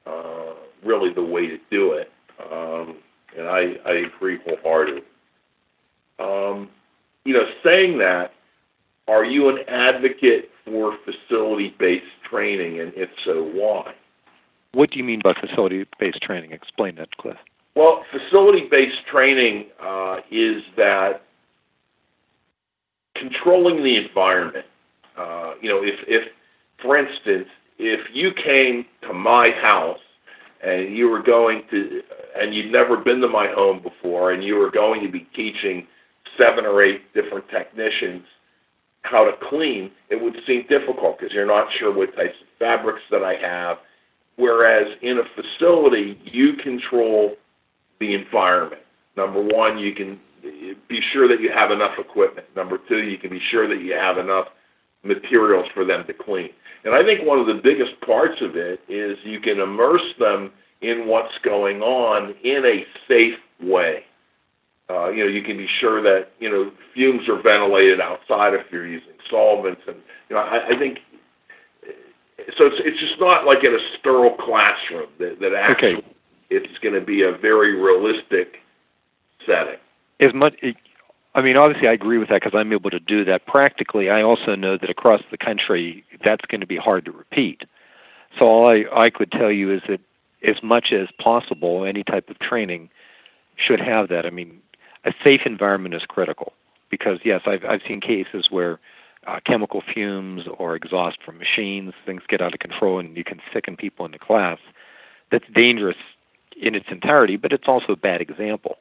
uh, really the way to do it. Um, and I, I agree wholeheartedly. Um, you know, saying that, are you an advocate for facility-based training, and if so, why? What do you mean by facility-based training? Explain that, Cliff. Well, facility-based training uh, is that controlling the environment. Uh, you know, if, if, for instance, if you came to my house and you were going to, and you'd never been to my home before, and you were going to be teaching seven or eight different technicians how to clean, it would seem difficult because you're not sure what types of fabrics that I have. Whereas in a facility, you control the environment. Number one, you can be sure that you have enough equipment. Number two, you can be sure that you have enough materials for them to clean. And I think one of the biggest parts of it is you can immerse them in what's going on in a safe way. Uh, you know, you can be sure that you know fumes are ventilated outside if you're using solvents, and you know, I, I think so. It's it's just not like in a sterile classroom that that actually Okay. it's going to be a very realistic setting. As much, I mean, obviously, I agree with that because I'm able to do that practically. I also know that across the country, that's going to be hard to repeat. So all I, I could tell you is that as much as possible, any type of training should have that. I mean, a safe environment is critical because yes, I've I've seen cases where uh, chemical fumes or exhaust from machines, things get out of control, and you can sicken people in the class. That's dangerous in its entirety, but it's also a bad example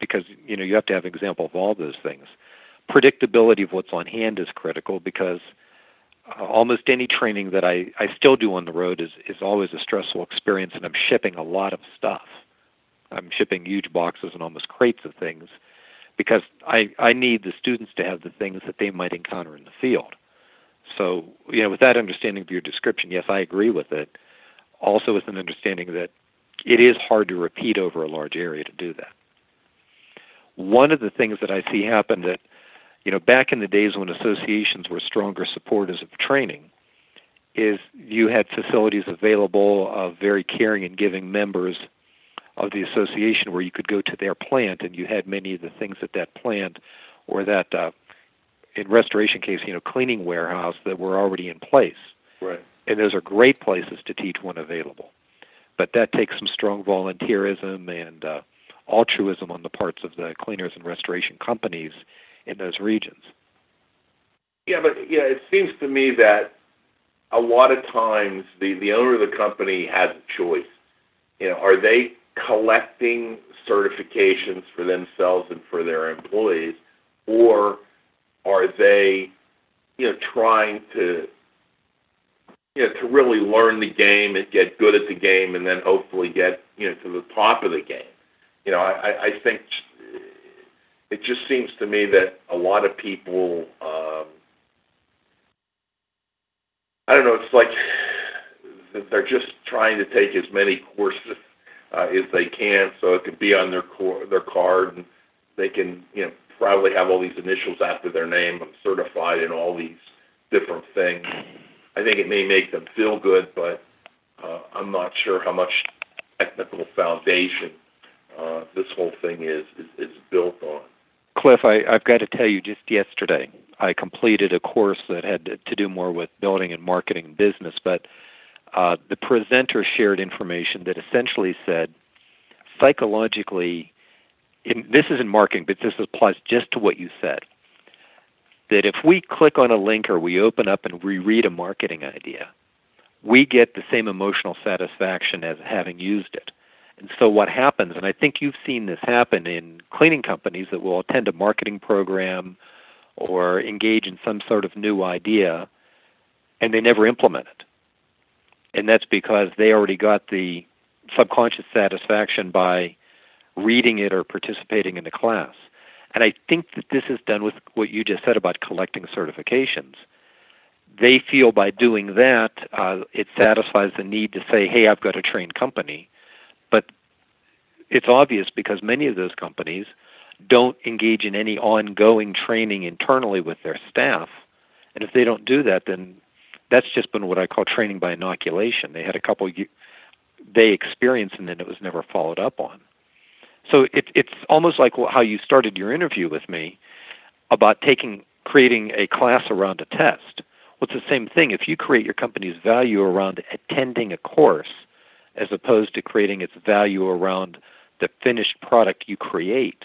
because you know you have to have an example of all those things. Predictability of what's on hand is critical because uh, almost any training that I, I still do on the road is, is always a stressful experience, and I'm shipping a lot of stuff. I'm shipping huge boxes and almost crates of things because I, I need the students to have the things that they might encounter in the field. So, you know, with that understanding of your description, yes, I agree with it. Also, with an understanding that it is hard to repeat over a large area to do that. One of the things that I see happen that, you know, back in the days when associations were stronger supporters of training, is you had facilities available of very caring and giving members of the association where you could go to their plant and you had many of the things at that plant or that uh, in restoration case you know cleaning warehouse that were already in place Right. and those are great places to teach when available but that takes some strong volunteerism and uh, altruism on the parts of the cleaners and restoration companies in those regions Yeah, but yeah, it seems to me that a lot of times the the owner of the company has a choice. You know, are they collecting certifications for themselves and for their employees, or are they, you know, trying to, you know, to really learn the game and get good at the game, and then hopefully get, you know, to the top of the game. You know, I, I- think it just seems to me that a lot of people, um, I don't know, it's like they're just trying to take as many courses uh, as they can, so it can be on their cor- their card, and they can, you know, probably have all these initials after their name. I'm certified in all these different things. I think it may make them feel good, but uh, I'm not sure how much technical foundation uh, this whole thing is, is is built on. Cliff, I, I've got to tell you, just yesterday, I completed a course that had to, do more with building and marketing business, but uh, the presenter shared information that essentially said psychologically, in, this is in marketing, but this applies just to what you said. That if we click on a link or we open up and we read a marketing idea, we get the same emotional satisfaction as having used it. And so what happens, and I think you've seen this happen in cleaning companies that will attend a marketing program or engage in some sort of new idea and they never implement it. And that's because they already got the subconscious satisfaction by reading it or participating in the class. And I think that this is done with what you just said about collecting certifications. They feel by doing that, uh, it satisfies the need to say, hey, I've got a trained company. It's obvious because many of those companies don't engage in any ongoing training internally with their staff. And if they don't do that, then that's just been what I call training by inoculation. They had a couple they experienced and then it was never followed up on. So it, it's almost like how you started your interview with me about taking creating a class around a test. Well, it's the same thing. If you create your company's value around attending a course, as opposed to creating its value around the finished product you create,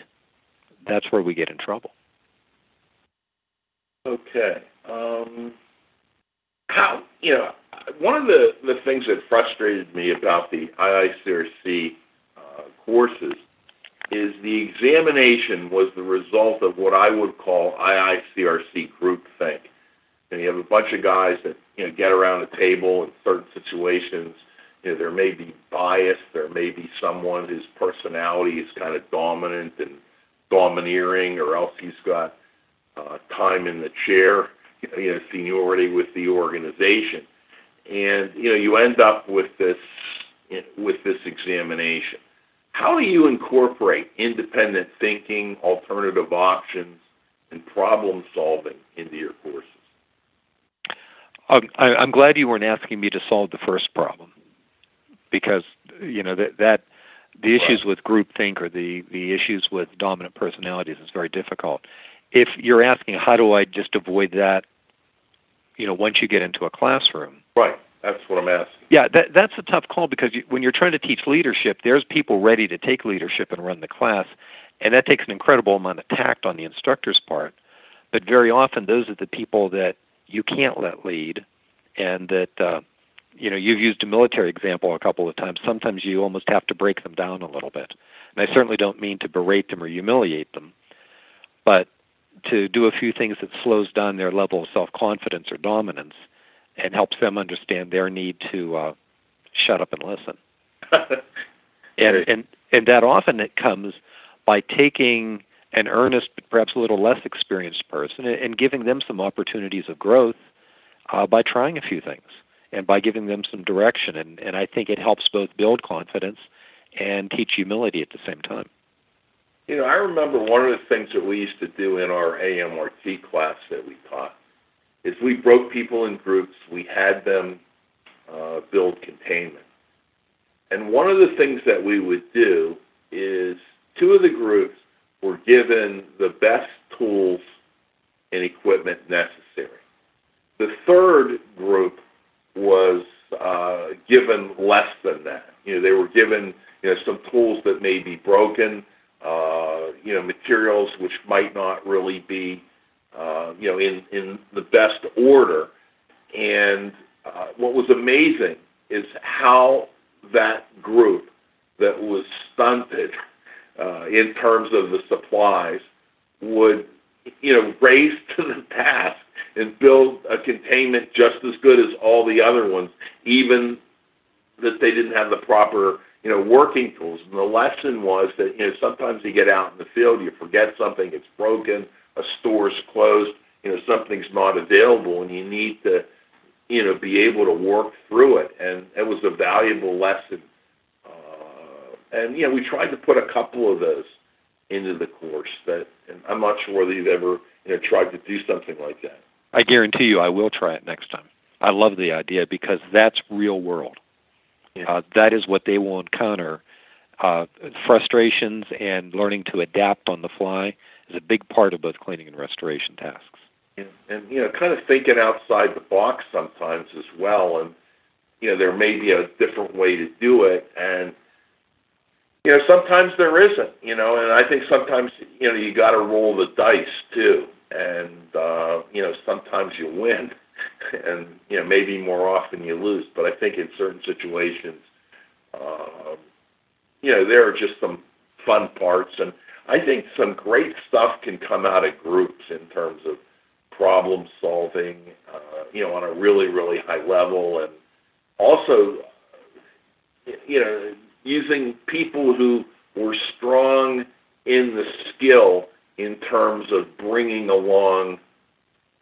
that's where we get in trouble. Okay. Um, how you know one of the the things that frustrated me about the IICRC uh, courses is the examination was the result of what I would call IICRC groupthink. And you have a bunch of guys that you know get around a table in certain situations. You know, there may be bias. There may be someone whose personality is kind of dominant and domineering, or else he's got uh, time in the chair, you know, seniority with the organization, and you know you end up with this with this examination. How do you incorporate independent thinking, alternative options, and problem solving into your courses? I'm glad you weren't asking me to solve the first problem, because you know that that the issues right. with groupthink or the the issues with dominant personalities is very difficult if you're asking how do I just avoid that, you know, once you get into a classroom. Right. That's what I'm asking. Yeah, that that's a tough call because you, when you're trying to teach leadership, there's people ready to take leadership and run the class, and that takes an incredible amount of tact on the instructor's part. But very often, those are the people that you can't let lead, and that uh, you know you've used a military example a couple of times. Sometimes you almost have to break them down a little bit. And I certainly don't mean to berate them or humiliate them, but to do a few things that slows down their level of self confidence or dominance and helps them understand their need to uh, shut up and listen. and and and that often it comes by taking an earnest but perhaps a little less experienced person and giving them some opportunities of growth uh, by trying a few things and by giving them some direction and, and I think it helps both build confidence and teach humility at the same time. You know, I remember one of the things that we used to do in our AMRT class that we taught is we broke people in groups. We had them uh, build containment. And one of the things that we would do is two of the groups were given the best tools and equipment necessary. The third group was uh, given less than that. You know, they were given you know some tools that may be broken, uh, you know, materials which might not really be, uh, you know, in, in the best order. And uh, what was amazing is how that group that was stunted uh, in terms of the supplies would, you know, raise to the task and build a containment just as good as all the other ones, even that they didn't have the proper you know, working tools. And the lesson was that, you know, sometimes you get out in the field, you forget something, it's broken, a store's closed, you know, something's not available, and you need to, you know, be able to work through it. And it was a valuable lesson. Uh, and, you know, we tried to put a couple of those into the course that, and I'm not sure whether you've ever, you know, tried to do something like that. I guarantee you I will try it next time. I love the idea because that's real world. Uh, that is what they will encounter. Uh, frustrations and learning to adapt on the fly is a big part of both cleaning and restoration tasks. And, and you know, kind of thinking outside the box sometimes as well. And you know, there may be a different way to do it, and you know, sometimes there isn't. You know, and I think sometimes you know you got to roll the dice too. And uh, you know, sometimes you win, and you know maybe more often you lose. But I think in certain situations, uh, you know there are just some fun parts, and I think some great stuff can come out of groups in terms of problem solving, uh, you know, on a really really high level, and also, you know, using people who were strong in the skill in terms of bringing along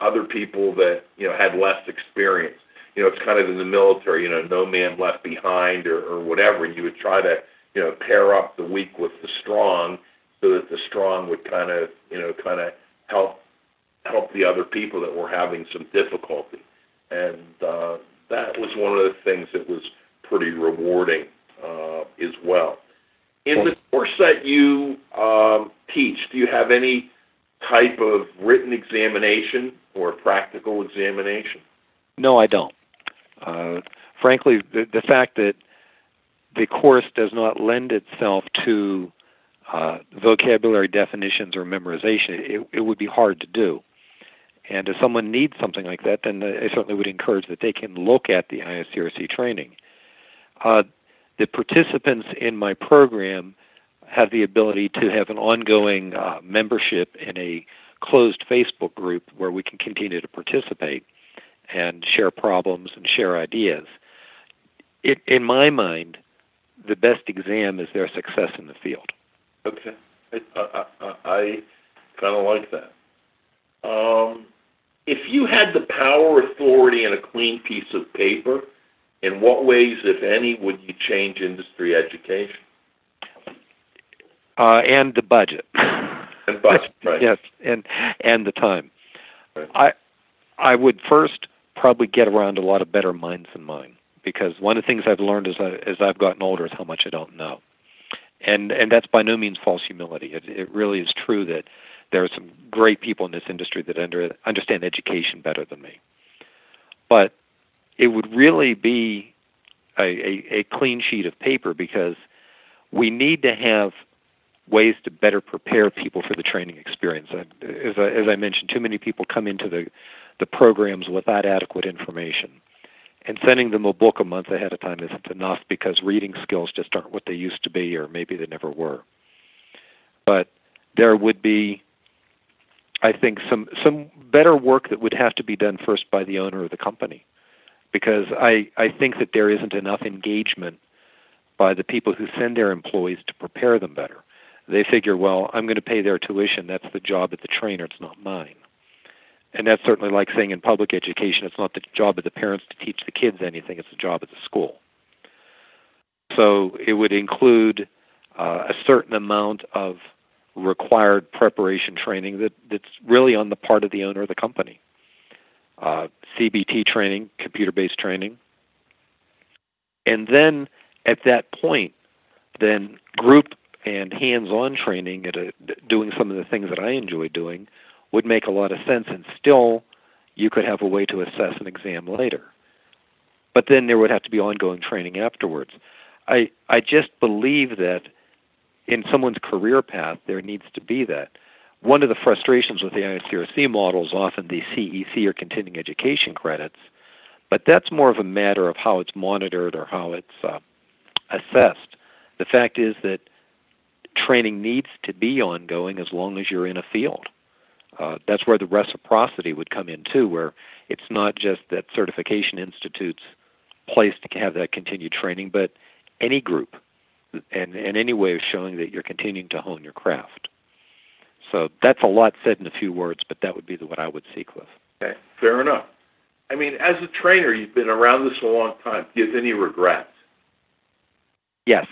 other people that you know had less experience. You know, it's kind of in the military, you know, no man left behind or, or whatever. And you would try to you know pair up the weak with the strong, so that the strong would kind of you know kind of help help the other people that were having some difficulty. And uh, that was one of the things that was pretty rewarding uh, as well. In the course that you um, teach, do you have any type of written examination or practical examination? No, I don't. Uh, frankly, the, the fact that the course does not lend itself to uh, vocabulary definitions or memorization, it, it would be hard to do. And if someone needs something like that, then I certainly would encourage that they can look at the IICRC training. Uh, the participants in my program have the ability to have an ongoing uh, membership in a closed Facebook group where we can continue to participate and share problems and share ideas. It, in my mind, the best exam is their success in the field. Okay, I, I, I, kind of like that. Um, if you had the power, authority, and a clean piece of paper, in what ways, if any, would you change industry education? Uh, and the budget. And budget, right? yes, and and the time. Right. I I would first probably get around a lot of better minds than mine because one of the things I've learned as I as I've gotten older is how much I don't know, and and that's by no means false humility. It it really is true that there are some great people in this industry that under, understand education better than me, but it would really be a, a, a clean sheet of paper because we need to have ways to better prepare people for the training experience. As I, as I mentioned, too many people come into the, the programs without adequate information. And sending them a book a month ahead of time isn't enough because reading skills just aren't what they used to be, or maybe they never were. But there would be, I think, some some better work that would have to be done first by the owner of the company, because I I think that there isn't enough engagement by the people who send their employees to prepare them better. They figure, well, I'm going to pay their tuition. That's the job of the trainer. It's not mine. And that's certainly like saying in public education, it's not the job of the parents to teach the kids anything. It's the job of the school. So it would include uh, a certain amount of required preparation training that, that's really on the part of the owner of the company. Uh, CBT training, computer based training. And then at that point, then group and hands-on training at a, doing some of the things that I enjoy doing would make a lot of sense and still you could have a way to assess an exam later. But then there would have to be ongoing training afterwards. I I just believe that in someone's career path there needs to be that. One of the frustrations with the IICRC model is often the CEC or continuing education credits, but that's more of a matter of how it's monitored or how it's uh, assessed. The fact is that training needs to be ongoing as long as you're in a field. Uh, that's where the reciprocity would come in too, where it's not just that certification institutes place to have that continued training, but any group and, and any way of showing that you're continuing to hone your craft. So that's a lot said in a few words, but that would be the, what I would see, Cliff. Okay, fair enough. I mean, as a trainer, you've been around this a long time. Do you have any regrets? Yes.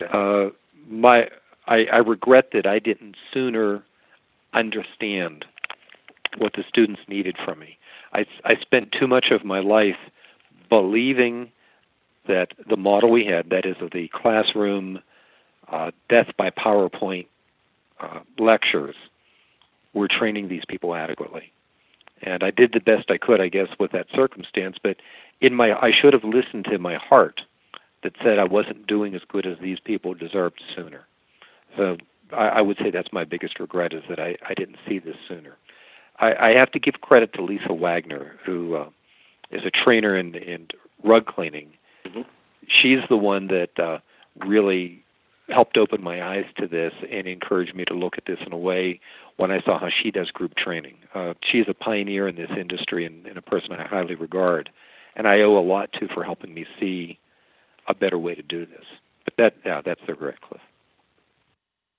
Okay. Uh, my I, I regret that I didn't sooner understand what the students needed from me. I, I spent too much of my life believing that the model we had, that is, of the classroom uh, death by PowerPoint uh, lectures, were training these people adequately. And I did the best I could, I guess, with that circumstance. But in my, I should have listened to my heart that said I wasn't doing as good as these people deserved sooner. So I, I would say that's my biggest regret is that I, I didn't see this sooner. I, I have to give credit to Lisa Wagner, who uh, is a trainer in, in rug cleaning. Mhm. She's the one that uh, really helped open my eyes to this and encouraged me to look at this in a way when I saw how she does group training. Uh, she's a pioneer in this industry and, and a person I highly regard, and I owe a lot to for helping me see a better way to do this. But that, yeah, that's the regret, Cliff.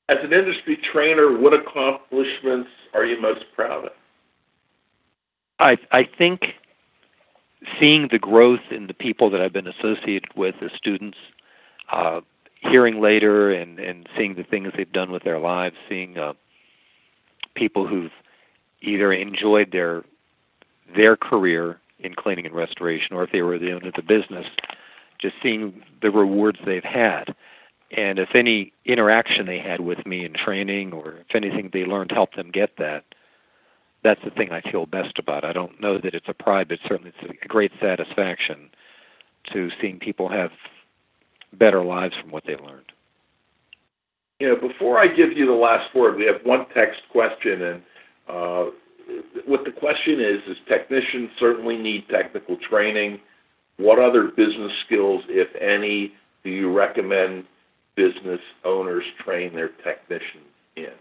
As an industry trainer, what accomplishments are you most proud of? I I think seeing the growth in the people that I've been associated with as students, uh, hearing later and and seeing the things they've done with their lives, seeing uh, people who've either enjoyed their their career in cleaning and restoration, or if they were the owner of the business, just seeing the rewards they've had. And if any interaction they had with me in training or if anything they learned helped them get that, that's the thing I feel best about. I don't know that it's a pride, but certainly it's a great satisfaction to seeing people have better lives from what they learned. You know, before I give you the last word, we have one text question, and uh, what the question is is technicians certainly need technical training. What other business skills, if any, do you recommend business owners train their technicians in?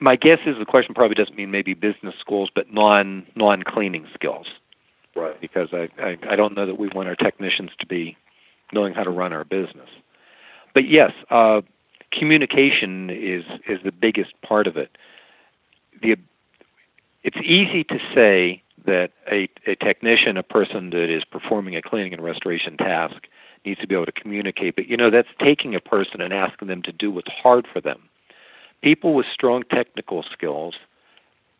My guess is the question probably doesn't mean maybe business schools, but non non cleaning skills. Right. Because I, I I don't know that we want our technicians to be knowing how to run our business. But yes, uh, communication is is the biggest part of it. The it's easy to say that a, a technician, a person that is performing a cleaning and restoration task, needs to be able to communicate. But you know, that's taking a person and asking them to do what's hard for them. People with strong technical skills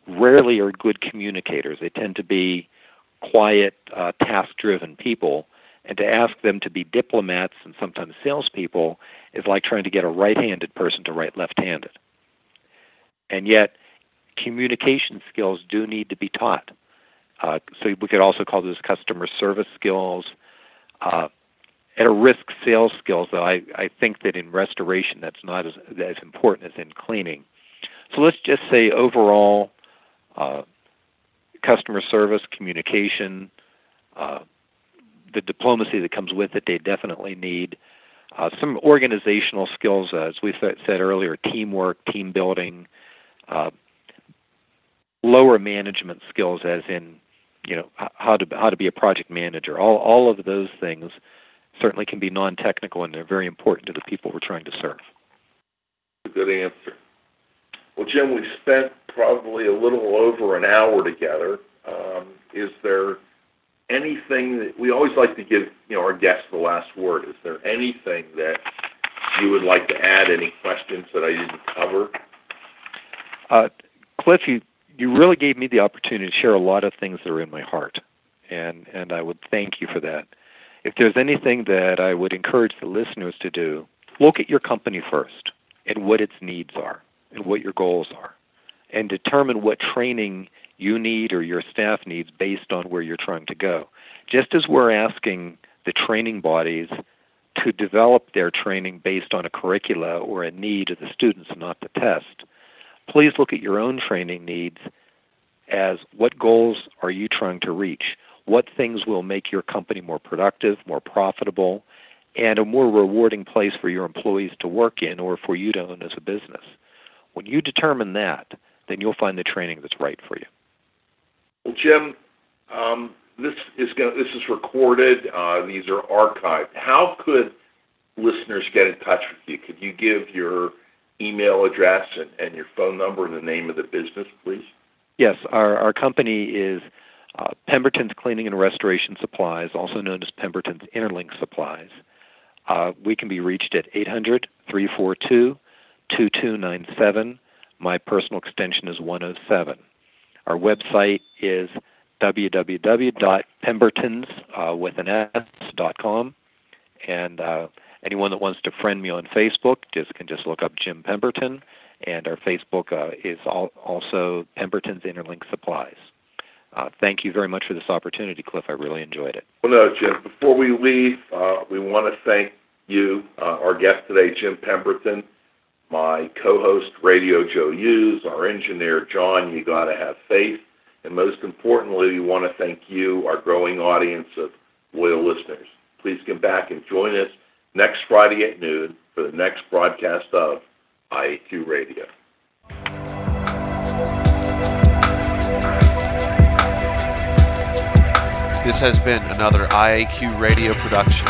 rarely are good communicators. They tend to be quiet, uh, task driven people. And to ask them to be diplomats and sometimes salespeople is like trying to get a right handed person to write left handed. And yet, communication skills do need to be taught. Uh, so we could also call those customer service skills. Uh, at a risk sales skills, though, I, I think that in restoration that's not as, as important as in cleaning. So let's just say overall, uh, customer service, communication, uh, the diplomacy that comes with it, they definitely need. Uh, some organizational skills, uh, as we said earlier, teamwork, team building, uh, lower management skills, as in, you know, how to how to be a project manager. All all of those things certainly can be non-technical, and they're very important to the people we're trying to serve. Good answer. Well, Jim, we spent probably a little over an hour together. Um, is there anything that we always like to give you know our guests the last word? Is there anything that you would like to add? Any questions that I didn't cover? Uh, Cliff, you you really gave me the opportunity to share a lot of things that are in my heart, and and I would thank you for that. If there's anything that I would encourage the listeners to do, look at your company first and what its needs are and what your goals are, and determine what training you need or your staff needs based on where you're trying to go. Just as we're asking the training bodies to develop their training based on a curricula or a need of the students not the test, please look at your own training needs as what goals are you trying to reach? What things will make your company more productive, more profitable, and a more rewarding place for your employees to work in or for you to own as a business? When you determine that, then you'll find the training that's right for you. Well, Jim, um, this is going this is recorded. Uh, these are archived. How could listeners get in touch with you? Could you give your email address and, and your phone number and the name of the business, please? Yes, our our company is uh, Pemberton's Cleaning and Restoration Supplies, also known as Pemberton's Interlink Supplies. Uh, we can be reached at 800 342 2297. My personal extension is 107. Our website is www.pembertons uh, with an S.com. And uh, anyone that wants to friend me on Facebook just can just look up Jim Pemberton. And our Facebook uh, is all, also Pemberton's Interlink Supplies. Uh, thank you very much for this opportunity, Cliff. I really enjoyed it. Well, no, Jim. Before we leave, uh, we want to thank you, uh, our guest today, Jim Pemberton, my co-host, Radio Joe Hughes, our engineer, John. You got to have faith, and most importantly, we want to thank you, our growing audience of loyal listeners. Please come back and join us next Friday at noon for the next broadcast of IAQ Radio. This has been another IAQ radio production.